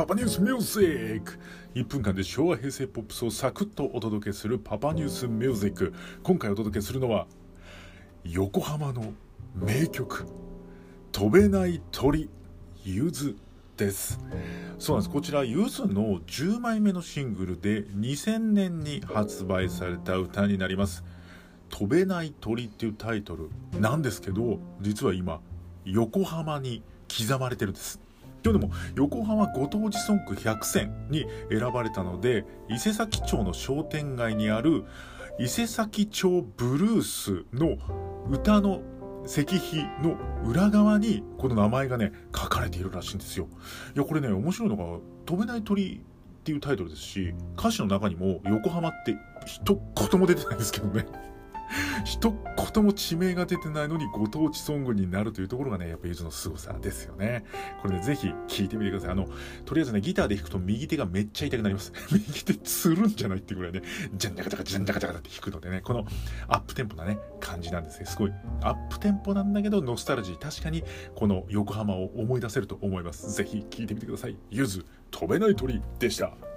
パパニュースミュージック1分間で昭和平成ポップスをサクッとお届けするパパニュースミュージック今回お届けするのは横浜の名曲「飛べない鳥ゆず」です。そうなんです。こちらゆずの10枚目のシングルで2000年に発売された歌になります「飛べない鳥」っていうタイトルなんですけど実は今横浜に刻まれてるんです。今日でも横浜ご当地ソング100選に選ばれたので伊勢崎町の商店街にある伊勢崎町ブルースの歌の石碑の裏側にこの名前がね書かれているらしいんですよ。いやこれね面白いのが「飛べない鳥」っていうタイトルですし歌詞の中にも横浜って一言も出てないんですけどね。一言も地名が出てないのにご当地ソングになるというところがね、やっぱゆずの凄さですよね。これね、ぜひ聴いてみてください。あの、とりあえずね、ギターで弾くと右手がめっちゃ痛くなります。右手つるんじゃないってぐらいね、ジャンジャカジャカジャンジャカジャカって弾くのでね、このアップテンポなね、感じなんですね。すごい、アップテンポなんだけど、ノスタルジー。確かに、この横浜を思い出せると思います。ぜひ聴いてみてください。ゆず、飛べない鳥でした。